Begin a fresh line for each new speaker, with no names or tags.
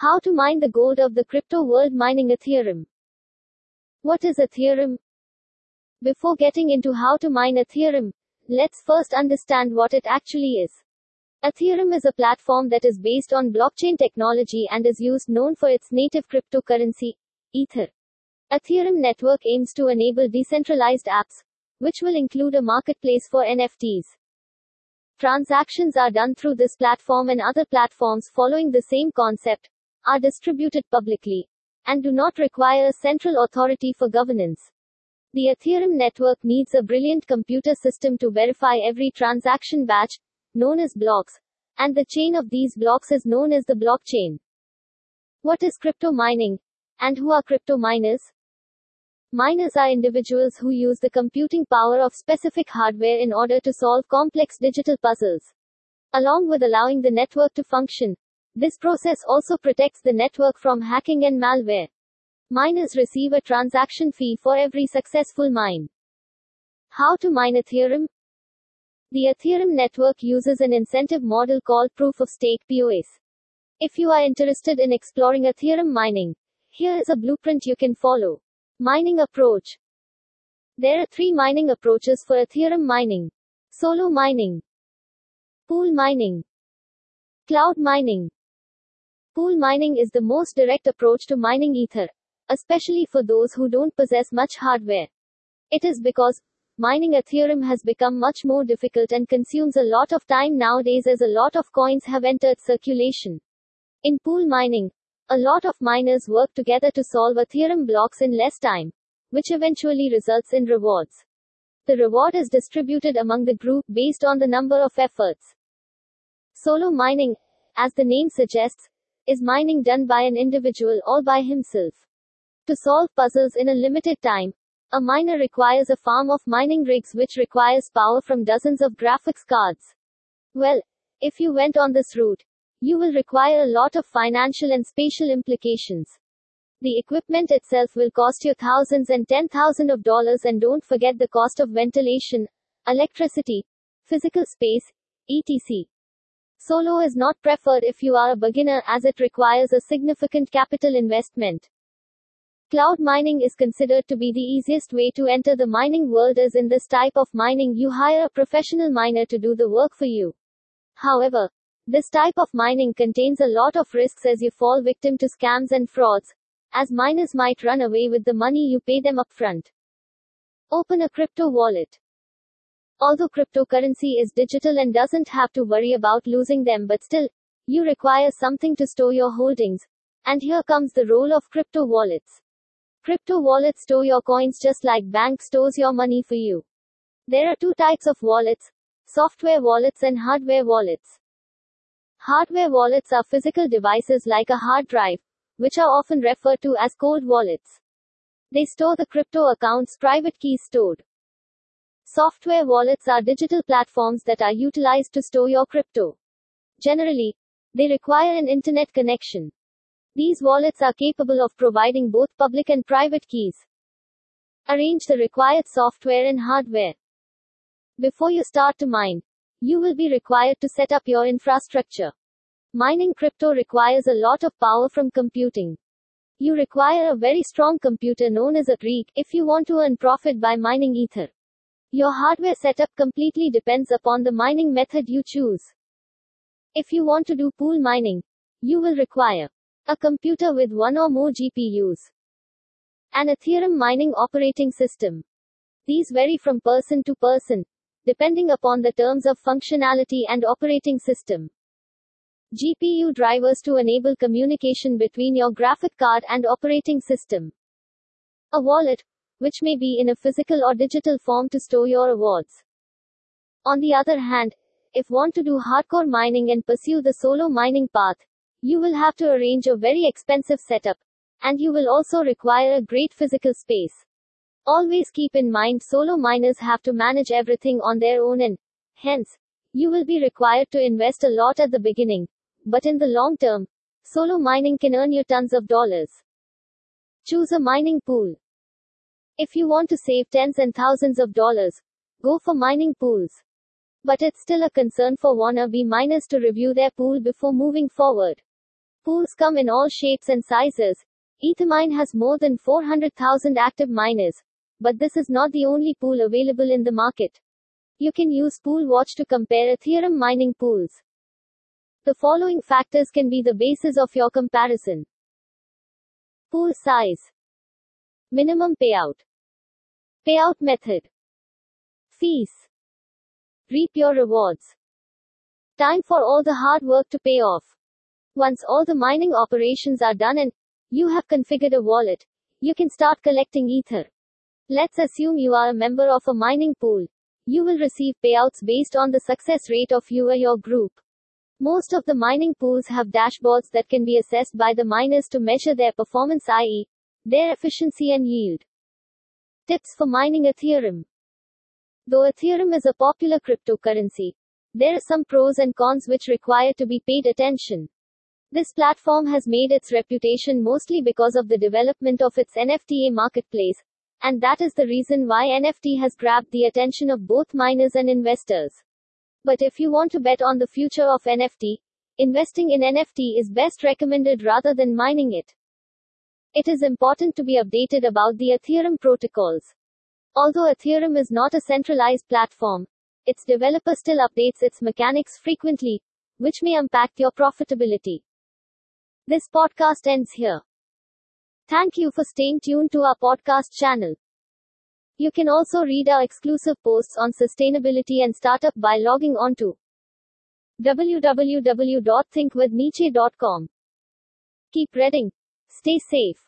How to mine the gold of the crypto world mining Ethereum. What is Ethereum? Before getting into how to mine Ethereum, let's first understand what it actually is. Ethereum is a platform that is based on blockchain technology and is used known for its native cryptocurrency, Ether. Ethereum network aims to enable decentralized apps, which will include a marketplace for NFTs. Transactions are done through this platform and other platforms following the same concept, are distributed publicly, and do not require a central authority for governance. The Ethereum network needs a brilliant computer system to verify every transaction batch, known as blocks, and the chain of these blocks is known as the blockchain. What is crypto mining? And who are crypto miners? Miners are individuals who use the computing power of specific hardware in order to solve complex digital puzzles. Along with allowing the network to function, this process also protects the network from hacking and malware. Miners receive a transaction fee for every successful mine. How to mine Ethereum? The Ethereum network uses an incentive model called Proof of Stake POS. If you are interested in exploring Ethereum mining, here is a blueprint you can follow. Mining approach. There are three mining approaches for Ethereum mining. Solo mining, pool mining, cloud mining. Pool mining is the most direct approach to mining Ether, especially for those who don't possess much hardware. It is because mining Ethereum has become much more difficult and consumes a lot of time nowadays as a lot of coins have entered circulation. In pool mining, a lot of miners work together to solve Ethereum blocks in less time, which eventually results in rewards. The reward is distributed among the group based on the number of efforts. Solo mining, as the name suggests, is mining done by an individual all by himself. To solve puzzles in a limited time, a miner requires a farm of mining rigs which requires power from dozens of graphics cards. Well, if you went on this route, you will require a lot of financial and spatial implications. The equipment itself will cost you thousands and ten thousand of dollars and don't forget the cost of ventilation, electricity, physical space, etc. Solo is not preferred if you are a beginner as it requires a significant capital investment. Cloud mining is considered to be the easiest way to enter the mining world as in this type of mining you hire a professional miner to do the work for you. However, this type of mining contains a lot of risks as you fall victim to scams and frauds, as miners might run away with the money you pay them upfront. Open a crypto wallet. Although cryptocurrency is digital and doesn't have to worry about losing them, but still, you require something to store your holdings. And here comes the role of crypto wallets. Crypto wallets store your coins just like bank stores your money for you. There are two types of wallets software wallets and hardware wallets. Hardware wallets are physical devices like a hard drive, which are often referred to as cold wallets. They store the crypto account's private keys stored. Software wallets are digital platforms that are utilized to store your crypto. Generally, they require an internet connection. These wallets are capable of providing both public and private keys. Arrange the required software and hardware. Before you start to mine, you will be required to set up your infrastructure. Mining crypto requires a lot of power from computing. You require a very strong computer known as a rig if you want to earn profit by mining Ether. Your hardware setup completely depends upon the mining method you choose. If you want to do pool mining, you will require a computer with one or more GPUs, an Ethereum mining operating system. These vary from person to person, depending upon the terms of functionality and operating system. GPU drivers to enable communication between your graphic card and operating system. A wallet, which may be in a physical or digital form to store your awards. On the other hand, if want to do hardcore mining and pursue the solo mining path, you will have to arrange a very expensive setup, and you will also require a great physical space. Always keep in mind solo miners have to manage everything on their own and, hence, you will be required to invest a lot at the beginning, but in the long term, solo mining can earn you tons of dollars. Choose a mining pool. If you want to save tens and thousands of dollars, go for mining pools. But it's still a concern for wannabe miners to review their pool before moving forward. Pools come in all shapes and sizes. Ethermine has more than 400,000 active miners. But this is not the only pool available in the market. You can use PoolWatch to compare Ethereum mining pools. The following factors can be the basis of your comparison. Pool size. Minimum payout. Payout method. Fees. Reap your rewards. Time for all the hard work to pay off. Once all the mining operations are done and you have configured a wallet, you can start collecting Ether. Let's assume you are a member of a mining pool. You will receive payouts based on the success rate of you or your group. Most of the mining pools have dashboards that can be assessed by the miners to measure their performance, i.e., their efficiency and yield. Tips for mining Ethereum. Though Ethereum is a popular cryptocurrency, there are some pros and cons which require to be paid attention. This platform has made its reputation mostly because of the development of its NFT marketplace, and that is the reason why NFT has grabbed the attention of both miners and investors. But if you want to bet on the future of NFT, investing in NFT is best recommended rather than mining it. It is important to be updated about the Ethereum protocols. Although Ethereum is not a centralized platform, its developer still updates its mechanics frequently, which may impact your profitability. This podcast ends here. Thank you for staying tuned to our podcast channel. You can also read our exclusive posts on sustainability and startup by logging on to www.thinkwithniche.com. Keep reading. Stay safe.